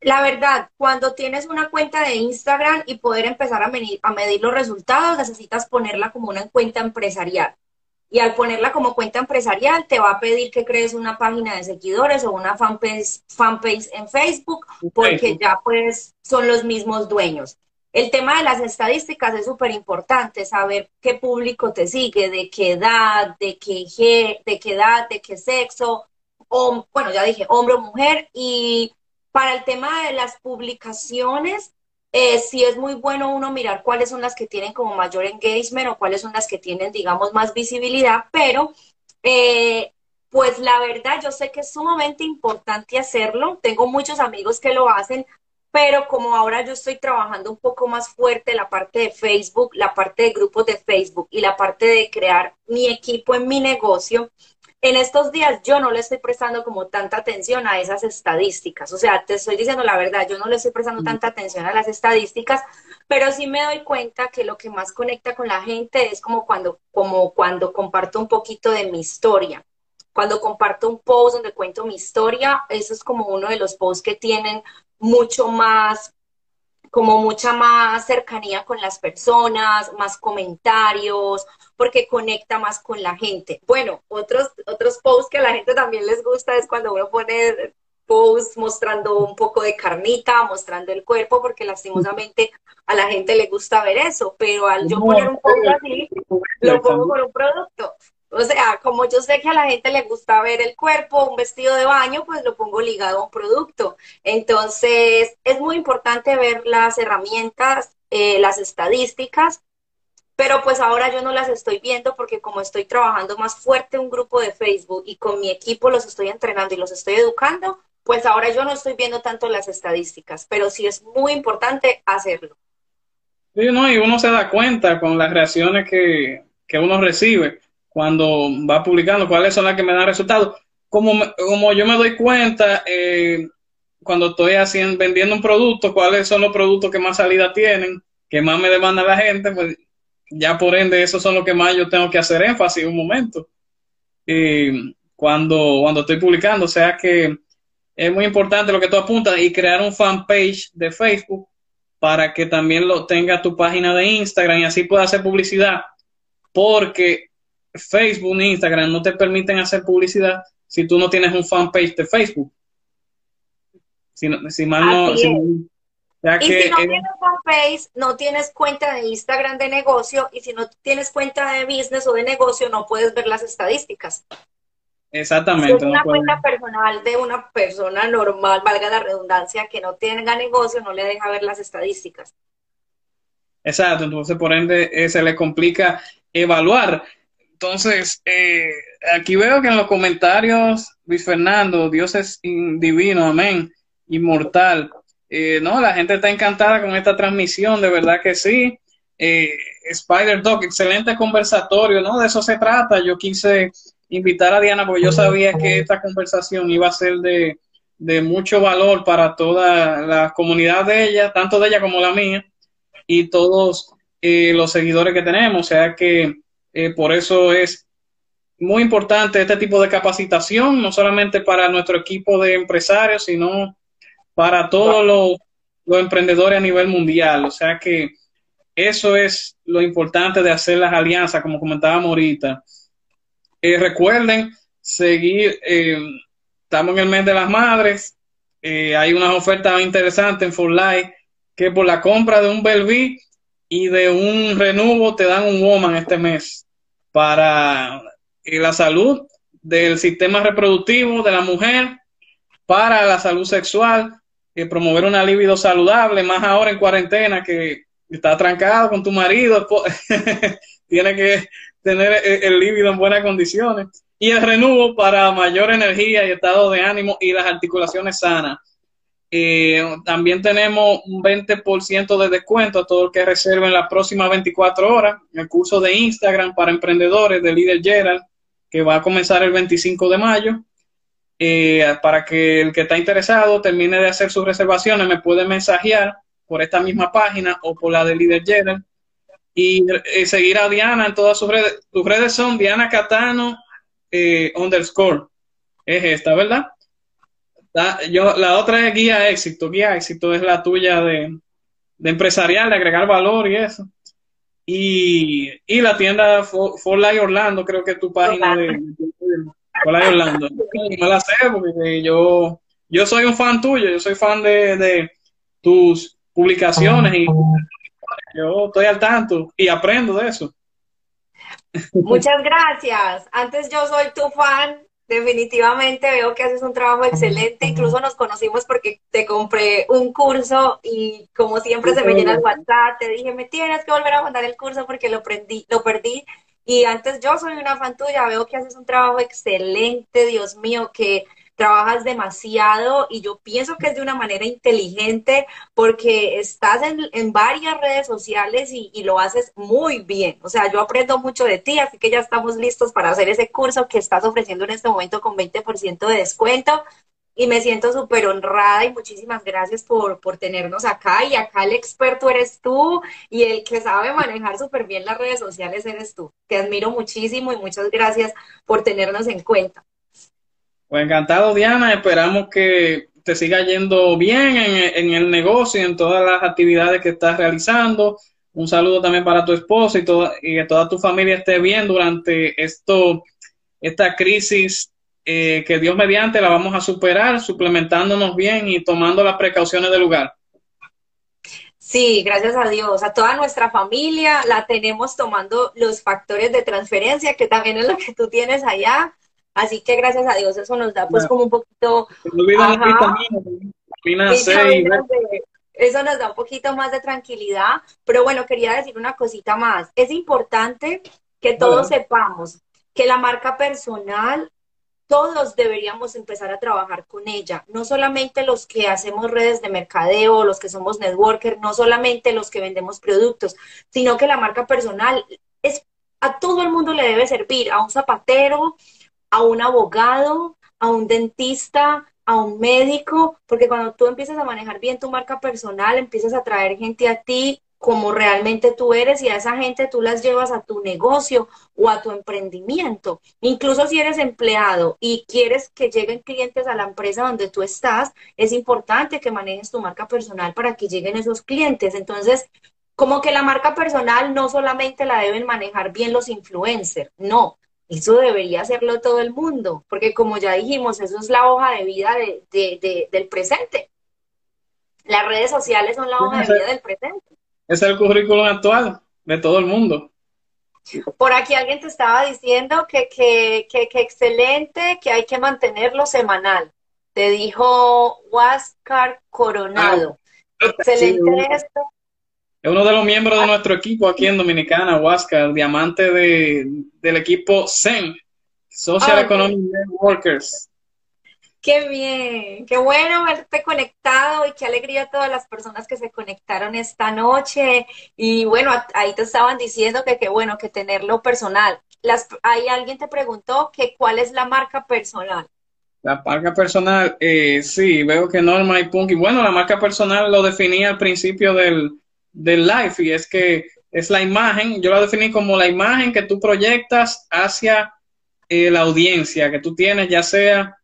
la verdad, cuando tienes una cuenta de Instagram y poder empezar a medir los resultados, necesitas ponerla como una cuenta empresarial. Y al ponerla como cuenta empresarial, te va a pedir que crees una página de seguidores o una fanpage, fanpage en Facebook, porque ya pues son los mismos dueños. El tema de las estadísticas es súper importante, saber qué público te sigue, de qué edad, de qué, de qué edad, de qué sexo, o, bueno, ya dije, hombre o mujer, y Para el tema de las publicaciones, eh, sí es muy bueno uno mirar cuáles son las que tienen como mayor engagement o cuáles son las que tienen, digamos, más visibilidad, pero eh, pues la verdad yo sé que es sumamente importante hacerlo. Tengo muchos amigos que lo hacen, pero como ahora yo estoy trabajando un poco más fuerte la parte de Facebook, la parte de grupos de Facebook y la parte de crear mi equipo en mi negocio, en estos días yo no le estoy prestando como tanta atención a esas estadísticas. O sea, te estoy diciendo la verdad, yo no le estoy prestando tanta atención a las estadísticas, pero sí me doy cuenta que lo que más conecta con la gente es como cuando, como cuando comparto un poquito de mi historia. Cuando comparto un post donde cuento mi historia, eso es como uno de los posts que tienen mucho más como mucha más cercanía con las personas, más comentarios, porque conecta más con la gente. Bueno, otros, otros posts que a la gente también les gusta es cuando uno pone posts mostrando un poco de carnita, mostrando el cuerpo, porque lastimosamente a la gente le gusta ver eso, pero al yo poner un post así, lo pongo con un producto. O sea, como yo sé que a la gente le gusta ver el cuerpo, un vestido de baño, pues lo pongo ligado a un producto. Entonces, es muy importante ver las herramientas, eh, las estadísticas, pero pues ahora yo no las estoy viendo porque como estoy trabajando más fuerte un grupo de Facebook y con mi equipo los estoy entrenando y los estoy educando, pues ahora yo no estoy viendo tanto las estadísticas, pero sí es muy importante hacerlo. Sí, no, y uno se da cuenta con las reacciones que, que uno recibe cuando va publicando cuáles son las que me dan resultados. Como, como yo me doy cuenta eh, cuando estoy haciendo, vendiendo un producto, cuáles son los productos que más salida tienen, que más me demanda la gente, pues ya por ende esos son los que más yo tengo que hacer énfasis un momento. cuando, cuando estoy publicando, o sea que es muy importante lo que tú apuntas y crear un fanpage de Facebook para que también lo tenga tu página de Instagram y así pueda hacer publicidad, porque Facebook ni Instagram no te permiten hacer publicidad si tú no tienes un fanpage de Facebook. Si, si mal no. Si, y si no tienes fanpage, no tienes cuenta de Instagram de negocio, y si no tienes cuenta de business o de negocio, no puedes ver las estadísticas. Exactamente. Si es una cuenta personal de una persona normal, valga la redundancia, que no tenga negocio, no le deja ver las estadísticas. Exacto, entonces por ende eh, se le complica evaluar. Entonces, eh, aquí veo que en los comentarios, Luis Fernando, Dios es divino, amén, inmortal. Eh, no, la gente está encantada con esta transmisión, de verdad que sí. Eh, Spider Dog, excelente conversatorio, ¿no? De eso se trata. Yo quise invitar a Diana porque yo sabía que esta conversación iba a ser de, de mucho valor para toda la comunidad de ella, tanto de ella como la mía, y todos los seguidores que tenemos. O sea que eh, por eso es muy importante este tipo de capacitación, no solamente para nuestro equipo de empresarios, sino para todos los, emprendedores a nivel mundial. O sea que eso es lo importante de hacer las alianzas, como comentábamos ahorita. Eh, recuerden seguir, eh, estamos en el mes de las madres, hay unas ofertas interesantes en For Life que por la compra de un Belví y de un renuvo te dan un Woman este mes para eh, la salud del sistema reproductivo de la mujer, para la salud sexual, eh, promover una libido saludable, más ahora en cuarentena que está trancado con tu marido, tiene que tener el, el líbido en buenas condiciones. Y el renuvo para mayor energía y estado de ánimo y las articulaciones sanas. Eh, también tenemos un 20% de descuento a todo el que reserve en las próximas 24 horas el curso de Instagram para emprendedores de Líder Gerald, que va a comenzar el 25 de mayo. Eh, para que el que está interesado termine de hacer sus reservaciones, me puede mensajear por esta misma página o por la de Líder Gerald. Y eh, seguir a Diana en todas sus redes. Tus redes son Diana Catano underscore. Es esta, ¿verdad? La, yo, la otra es guía éxito. Guía éxito es la tuya de, empresarial, de agregar valor y eso. Y, y la tienda For, Orlando, creo que es tu página de, For Orlando. No la sé porque yo, yo soy un fan tuyo, yo soy fan de, de tus publicaciones y yo estoy al tanto y aprendo de eso. Muchas gracias. Antes yo soy tu fan definitivamente veo que haces un trabajo excelente. Incluso nos conocimos porque te compré un curso y como siempre se me llena el WhatsApp, te dije, me tienes que volver a mandar el curso porque lo, prendí, lo perdí. Y antes yo soy una fan tuya, veo que haces un trabajo excelente, Dios mío, que trabajas demasiado y yo pienso que es de una manera inteligente porque estás en, varias redes sociales y, lo haces muy bien. O sea, yo aprendo mucho de ti, así que ya estamos listos para hacer ese curso que estás ofreciendo en este momento con 20% de descuento. Y me siento súper honrada y muchísimas gracias por, por tenernos acá. Y acá el experto eres tú y el que sabe manejar súper bien las redes sociales eres tú. Te admiro muchísimo y muchas gracias por tenernos en cuenta. Pues encantado, Diana. Esperamos que te siga yendo bien en, el negocio y en todas las actividades que estás realizando. Un saludo también para tu esposa y, y que toda tu familia esté bien durante esto, esta crisis eh, que Dios mediante la vamos a superar, suplementándonos bien y tomando las precauciones del lugar. Sí, gracias a Dios. A toda nuestra familia la tenemos tomando los factores de transferencia, que también es lo que tú tienes allá. Así que gracias a Dios eso nos da pues como un poquito... eso nos da un poquito más de tranquilidad, pero bueno, quería decir una cosita más. Es importante que todos sepamos que la marca personal, todos deberíamos empezar a trabajar con ella, no solamente los que hacemos redes de mercadeo, los que somos networker, no solamente los que vendemos productos, sino que la marca personal es a todo el mundo le debe servir, a un zapatero, a un abogado, a un dentista, a un médico, porque cuando tú empiezas a manejar bien tu marca personal, empiezas a traer gente a ti como realmente tú eres y a esa gente tú las llevas a tu negocio o a tu emprendimiento. Incluso si eres empleado y quieres que lleguen clientes a la empresa donde tú estás, es importante que manejes tu marca personal para que lleguen esos clientes. Entonces, como que la marca personal no solamente la deben manejar bien los influencers, no, eso debería hacerlo todo el mundo, porque como ya dijimos, eso es la hoja de vida de, del presente. Las redes sociales son la hoja de vida del presente. Es el currículum actual de todo el mundo. Por aquí alguien te estaba diciendo que, que, que, que excelente, que hay que mantenerlo semanal. Te dijo Huáscar Coronado. Ah, excelente esto. Es uno de los miembros de nuestro equipo aquí en Dominicana, Huáscar, diamante de, del equipo Zen, Social Economic Workers. Qué bien, qué bueno verte conectado y qué alegría a todas las personas que se conectaron esta noche. Y bueno, ahí te estaban diciendo que qué bueno que tenerlo personal. Las, ahí alguien te preguntó que cuál es la marca personal. La marca personal, eh, sí, veo que Norma y Punky. Bueno, la marca personal lo definía al principio del, del live y es que es la imagen, yo la definí como la imagen que tú proyectas hacia eh, la audiencia que tú tienes, ya sea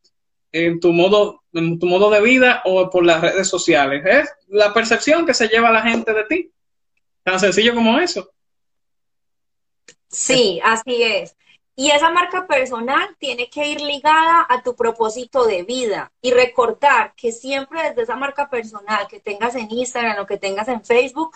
en tu modo, en tu modo de vida o por las redes sociales. Es la percepción que se lleva la gente de ti. Tan sencillo como eso. Sí, así es. Y esa marca personal tiene que ir ligada a tu propósito de vida. Y recordar que siempre desde esa marca personal que tengas en Instagram o que tengas en Facebook,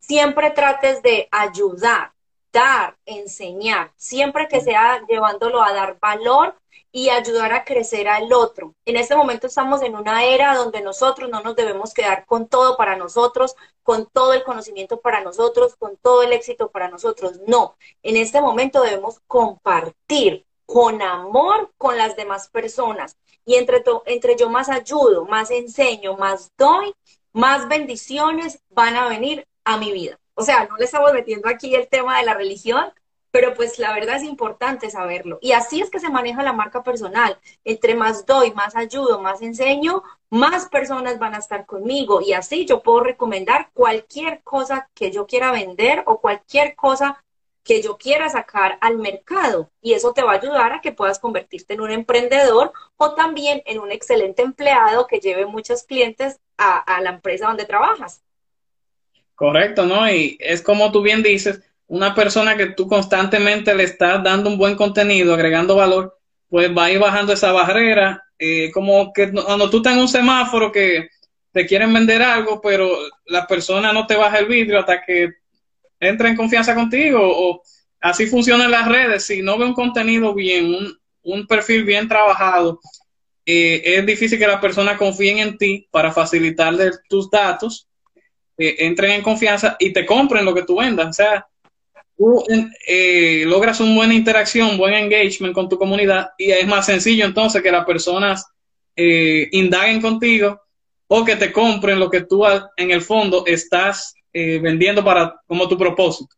siempre trates de ayudar, dar, enseñar, siempre que sea llevándolo a dar valor y ayudar a crecer al otro. En este momento estamos en una era donde nosotros no nos debemos quedar con todo para nosotros, con todo el conocimiento para nosotros, con todo el éxito para nosotros. No, en este momento debemos compartir con amor con las demás personas. Y entre, entre yo más ayudo, más enseño, más doy, más bendiciones van a venir a mi vida. O sea, no le estamos metiendo aquí el tema de la religión, pero pues la verdad es importante saberlo. Y así es que se maneja la marca personal. Entre más doy, más ayudo, más enseño, más personas van a estar conmigo. Y así yo puedo recomendar cualquier cosa que yo quiera vender o cualquier cosa que yo quiera sacar al mercado. Y eso te va a ayudar a que puedas convertirte en un emprendedor o también en un excelente empleado que lleve muchos clientes a, a la empresa donde trabajas. Correcto, ¿no? Y es como tú bien dices, una persona que tú constantemente le estás dando un buen contenido, agregando valor, pues va a ir bajando esa barrera. Eh, como que cuando tú estás en un semáforo que te quieren vender algo, pero la persona no te baja el vidrio hasta que entra en confianza contigo, o así funcionan las redes. Si no ve un contenido bien, un perfil bien trabajado, eh, es difícil que las personas confíen en ti para facilitarle tus datos, eh, entren en confianza y te compren lo que tú vendas. O sea, tú eh, logras una buena interacción, buen engagement con tu comunidad y es más sencillo entonces que las personas indaguen contigo o que te compren lo que tú en el fondo estás vendiendo para como tu propósito.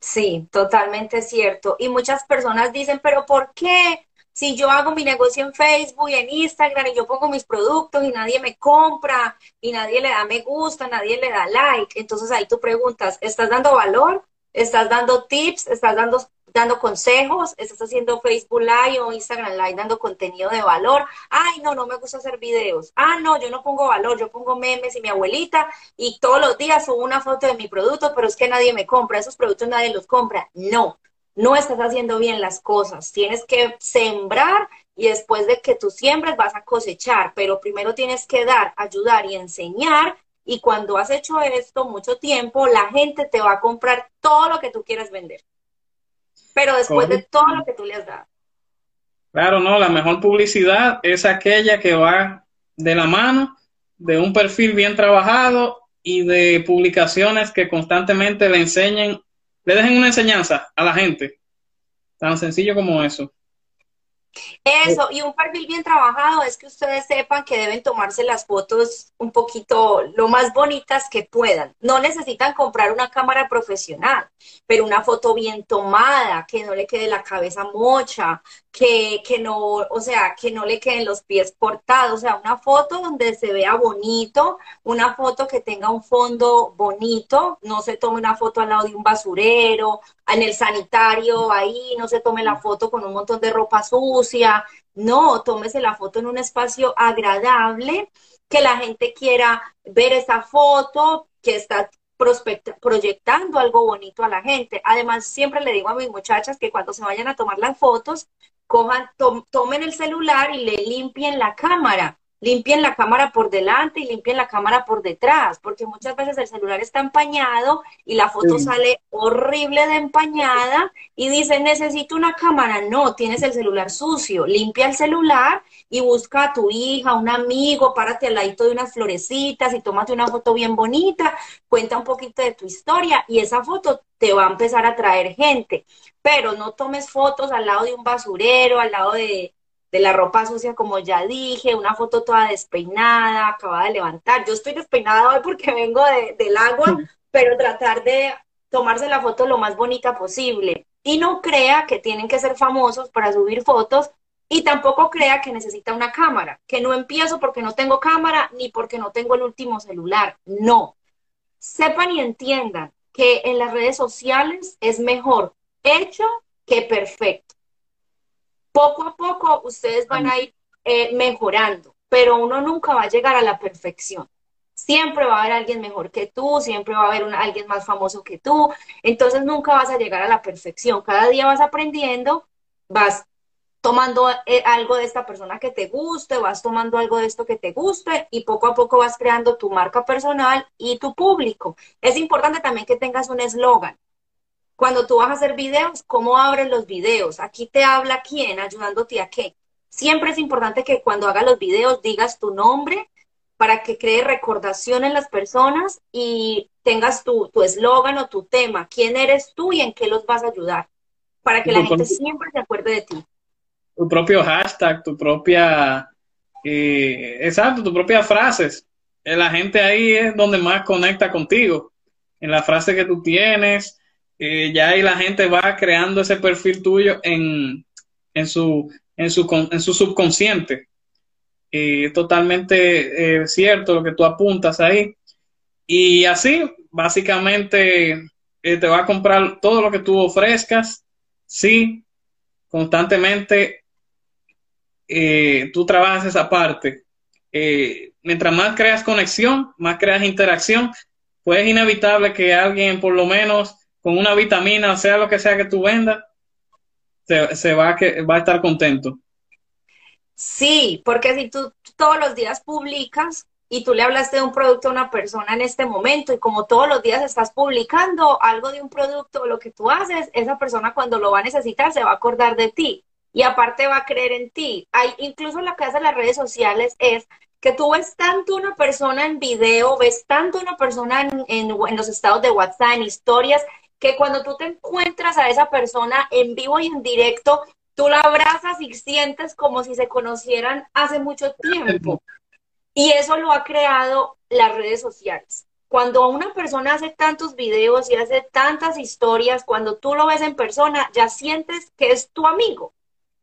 Sí, totalmente cierto. Y muchas personas dicen, pero ¿por qué? Si yo hago mi negocio en Facebook y en Instagram y yo pongo mis productos y nadie me compra y nadie le da me gusta, nadie le da like, entonces ahí tú preguntas, ¿estás dando valor? ¿Estás dando tips? ¿Estás dando dando consejos, estás haciendo Facebook Live o Instagram Live dando contenido de valor. Ay, no, no me gusta hacer videos. Ah, no, yo no pongo valor, yo pongo memes y mi abuelita y todos los días subo una foto de mi producto, pero es que nadie me compra, esos productos nadie los compra. No, no estás haciendo bien las cosas. Tienes que sembrar y después de que tú siembres vas a cosechar, pero primero tienes que dar, ayudar y enseñar. Y cuando has hecho esto mucho tiempo, la gente te va a comprar todo lo que tú quieres vender pero después de todo lo que tú le has dado. Claro, no, la mejor publicidad es aquella que va de la mano de un perfil bien trabajado y de publicaciones que constantemente le enseñen, le dejen una enseñanza a la gente. Tan sencillo como eso. Eso, y un perfil bien trabajado es que ustedes sepan que deben tomarse las fotos un poquito lo más bonitas que puedan. No necesitan comprar una cámara profesional, pero una foto bien tomada, que no le quede la cabeza mocha, que, que no, o sea, que no le queden los pies cortados, o sea, una foto donde se vea bonito, una foto que tenga un fondo bonito, no se tome una foto al lado de un basurero, en el sanitario, ahí, no se tome la foto con un montón de ropa sucia, no, tómese la foto en un espacio agradable, que la gente quiera ver esa foto, que está proyectando algo bonito a la gente. Además, siempre le digo a mis muchachas que cuando se vayan a tomar las fotos, cojan, tomen el celular y le limpien la cámara limpien la cámara por delante y limpien la cámara por detrás, porque muchas veces el celular está empañado y la foto sale horrible de empañada y dice, necesito una cámara. No, tienes el celular sucio. Limpia el celular y busca a tu hija, un amigo, párate al ladito de unas florecitas y tómate una foto bien bonita, cuenta un poquito de tu historia y esa foto te va a empezar a traer gente. Pero no tomes fotos al lado de un basurero, al lado de, de la ropa sucia, como ya dije, una foto toda despeinada, acabada de levantar. Yo estoy despeinada hoy porque vengo del agua, pero tratar de tomarse la foto lo más bonita posible. Y no crea que tienen que ser famosos para subir fotos y tampoco crea que necesita una cámara, que no empiezo porque no tengo cámara ni porque no tengo el último celular. No. Sepan y entiendan que en las redes sociales es mejor hecho que perfecto poco a poco ustedes van a ir eh, mejorando, pero uno nunca va a llegar a la perfección. Siempre va a haber alguien mejor que tú, siempre va a haber alguien más famoso que tú, entonces nunca vas a llegar a la perfección. Cada día vas aprendiendo, vas tomando eh, algo de esta persona que te guste, vas tomando algo de esto que te guste y poco a poco vas creando tu marca personal y tu público. Es importante también que tengas un eslogan. Cuando tú vas a hacer videos, ¿cómo abres los videos? Aquí te habla quién, ayudándote a qué. Siempre es importante que cuando hagas los videos digas tu nombre para que cree recordación en las personas y tengas tu eslogan o tu tema. ¿Quién eres tú y en qué los vas a ayudar? Para que la gente siempre se acuerde de ti. Tu propio hashtag, tu propia... Eh, exacto, tus propias frases. Eh, la gente ahí es donde más conecta contigo. En la frase que tú tienes, eh, ya ahí la gente va creando ese perfil tuyo en, en, su, en, su, en su subconsciente. Totalmente cierto lo que tú apuntas ahí. Y así, básicamente, te va a comprar todo lo que tú ofrezcas si constantemente tú trabajas esa parte. mientras más creas conexión, más creas interacción, pues es inevitable que alguien por lo menos con una vitamina, sea lo que sea que tú vendas, se, va, a que, va a estar contento. Sí, porque si tú todos los días publicas y tú le hablaste de un producto a una persona en este momento y como todos los días estás publicando algo de un producto o lo que tú haces, esa persona cuando lo va a necesitar se va a acordar de ti. Y aparte va a creer en ti. Hay, incluso lo que hacen las redes sociales es que tú ves tanto una persona en video, ves tanto una persona en, en, los estados de WhatsApp, en historias, que cuando tú te encuentras a esa persona en vivo y en directo, tú la abrazas y sientes como si se conocieran hace mucho tiempo. Y eso lo ha creado las redes sociales. Cuando una persona hace tantos videos y hace tantas historias, cuando tú lo ves en persona, ya sientes que es tu amigo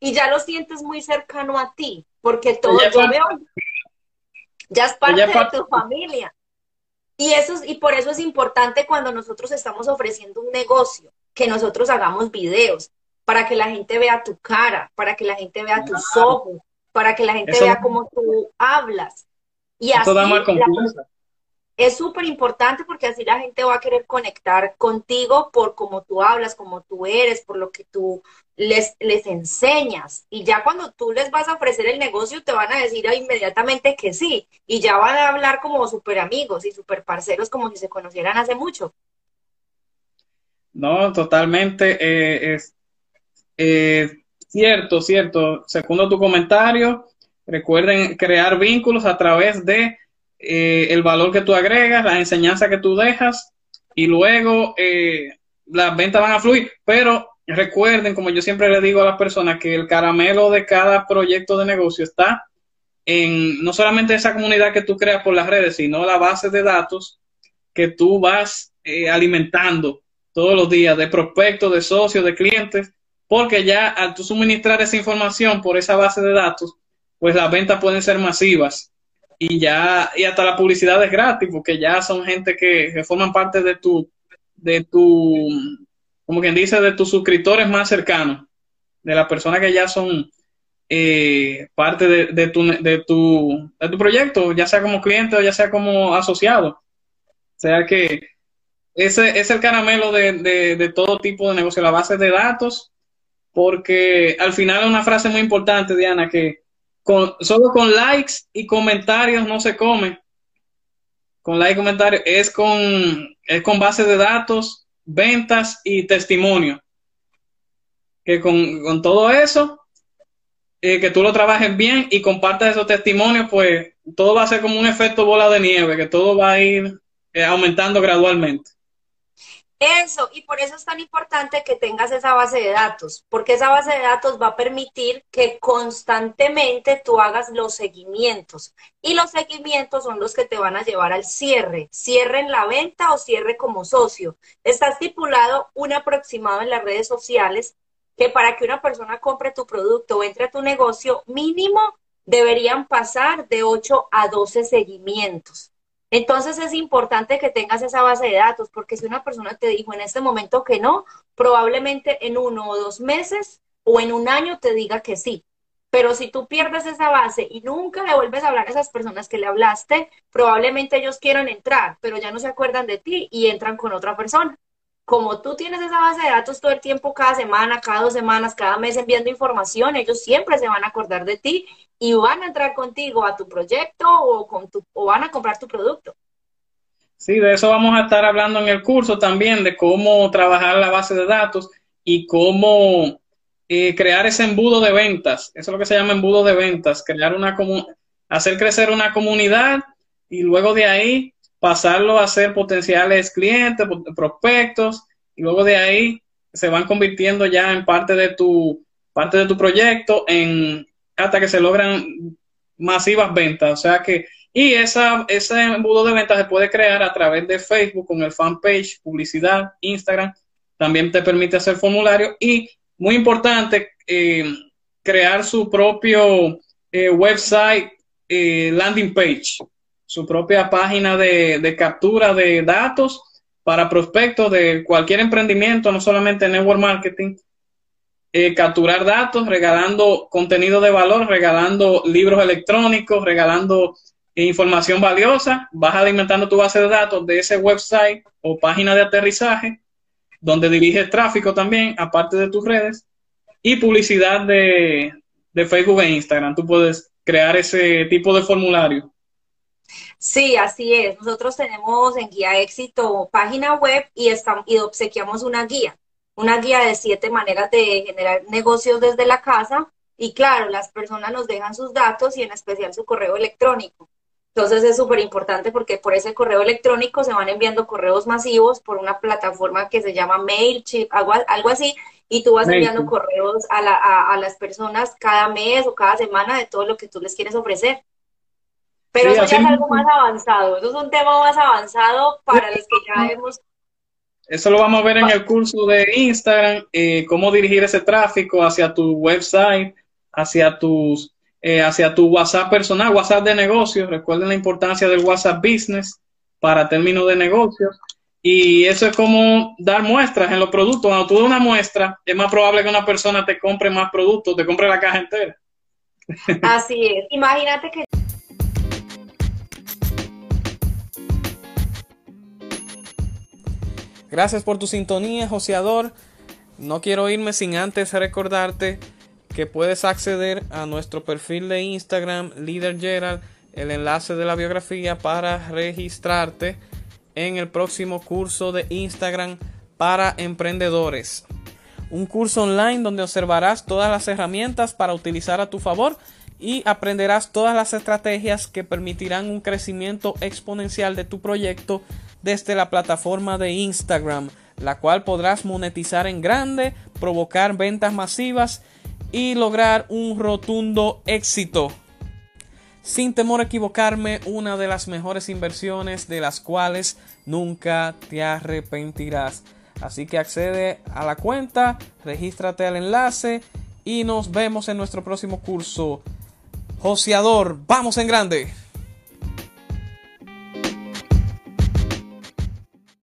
y ya lo sientes muy cercano a ti, porque todo yo veo, ya es parte de tu familia. Y, eso y por eso es importante cuando nosotros estamos ofreciendo un negocio, que nosotros hagamos videos, para que la gente vea tu cara, para que la gente vea tus ojos, para que la gente vea cómo tú hablas. Y así es súper importante porque así la gente va a querer conectar contigo por cómo tú hablas, cómo tú eres, por lo que tú les, les enseñas. Y ya cuando tú les vas a ofrecer el negocio, te van a decir inmediatamente que sí. Y ya van a hablar como súper amigos y súper parceros como si se conocieran hace mucho. No, totalmente. Eh, es eh, cierto, cierto. Segundo tu comentario, recuerden crear vínculos a través de eh, el valor que tú agregas, la enseñanza que tú dejas y luego eh, las ventas van a fluir. Pero recuerden, como yo siempre le digo a las personas, que el caramelo de cada proyecto de negocio está en no solamente esa comunidad que tú creas por las redes, sino la base de datos que tú vas eh, alimentando todos los días de prospectos, de socios, de clientes, porque ya al tú suministrar esa información por esa base de datos, pues las ventas pueden ser masivas y ya, y hasta la publicidad es gratis, porque ya son gente que, forman parte de tu, de tu, como quien dice, de tus suscriptores más cercanos, de las personas que ya son eh, parte de, de, tu, de, tu, de tu proyecto, ya sea como cliente o ya sea como asociado. O sea que ese es el caramelo de, de, de todo tipo de negocio, la base de datos, porque al final es una frase muy importante, Diana, que solo con likes y comentarios no se come. Con likes y comentarios es con, es con base de datos, ventas y testimonio. Que con, todo eso, eh, que tú lo trabajes bien y compartas esos testimonios, pues todo va a ser como un efecto bola de nieve, que todo va a ir eh, aumentando gradualmente. Eso, y por eso es tan importante que tengas esa base de datos, porque esa base de datos va a permitir que constantemente tú hagas los seguimientos. Y los seguimientos son los que te van a llevar al cierre, cierre en la venta o cierre como socio. Está estipulado un aproximado en las redes sociales que para que una persona compre tu producto o entre a tu negocio, mínimo deberían pasar de 8 a 12 seguimientos. Entonces es importante que tengas esa base de datos, porque si una persona te dijo en este momento que no, probablemente en uno o dos meses o en un año te diga que sí. Pero si tú pierdes esa base y nunca le vuelves a hablar a esas personas que le hablaste, probablemente ellos quieran entrar, pero ya no se acuerdan de ti y entran con otra persona. Como tú tienes esa base de datos todo el tiempo, cada semana, cada dos semanas, cada mes enviando información, ellos siempre se van a acordar de ti y van a entrar contigo a tu proyecto o, con tu, o van a comprar tu producto. Sí, de eso vamos a estar hablando en el curso también, de cómo trabajar la base de datos y cómo eh, crear ese embudo de ventas. Eso es lo que se llama embudo de ventas, crear una hacer crecer una comunidad y luego de ahí pasarlo a ser potenciales clientes, prospectos, y luego de ahí se van convirtiendo ya en parte de tu parte de tu proyecto en hasta que se logran masivas ventas. O sea que, y esa, ese embudo de ventas se puede crear a través de Facebook con el fanpage, publicidad, Instagram. También te permite hacer formulario y, muy importante, eh, crear su propio eh, website eh, landing page, su propia página de, de captura de datos para prospectos de cualquier emprendimiento, no solamente network marketing, eh, capturar datos, regalando contenido de valor, regalando libros electrónicos, regalando información valiosa, vas alimentando tu base de datos de ese website o página de aterrizaje, donde diriges tráfico también, aparte de tus redes, y publicidad de, Facebook e Instagram. Tú puedes crear ese tipo de formulario. Sí, así es. Nosotros tenemos en Guía Éxito página web y, estamos, y obsequiamos una guía una guía de siete maneras de generar negocios desde la casa. Y claro, las personas nos dejan sus datos y en especial su correo electrónico. Entonces es súper importante porque por ese correo electrónico se van enviando correos masivos por una plataforma que se llama MailChimp, algo, algo así, y tú vas enviando correos a, la, a, las personas cada mes o cada semana de todo lo que tú les quieres ofrecer. Pero eso ya es algo más avanzado, eso es un tema más avanzado para los que ya hemos... Eso lo vamos a ver en el curso de Instagram, eh, cómo dirigir ese tráfico hacia tu website, hacia tus eh, hacia tu WhatsApp personal, WhatsApp de negocios. Recuerden la importancia del WhatsApp Business para términos de negocios. Y eso es como dar muestras en los productos. Cuando tú das una muestra, es más probable que una persona te compre más productos, te compre la caja entera. Así es. Imagínate que Gracias por tu sintonía, joseador. No quiero irme sin antes recordarte que puedes acceder a nuestro perfil de Instagram, Leader Gerald, el enlace de la biografía para registrarte en el próximo curso de Instagram para emprendedores. Un curso online donde observarás todas las herramientas para utilizar a tu favor y aprenderás todas las estrategias que permitirán un crecimiento exponencial de tu proyecto desde la plataforma de Instagram, la cual podrás monetizar en grande, provocar ventas masivas y lograr un rotundo éxito. Sin temor a equivocarme, una de las mejores inversiones de las cuales nunca te arrepentirás. Así que accede a la cuenta, regístrate al enlace y nos vemos en nuestro próximo curso. Joseador, vamos en grande.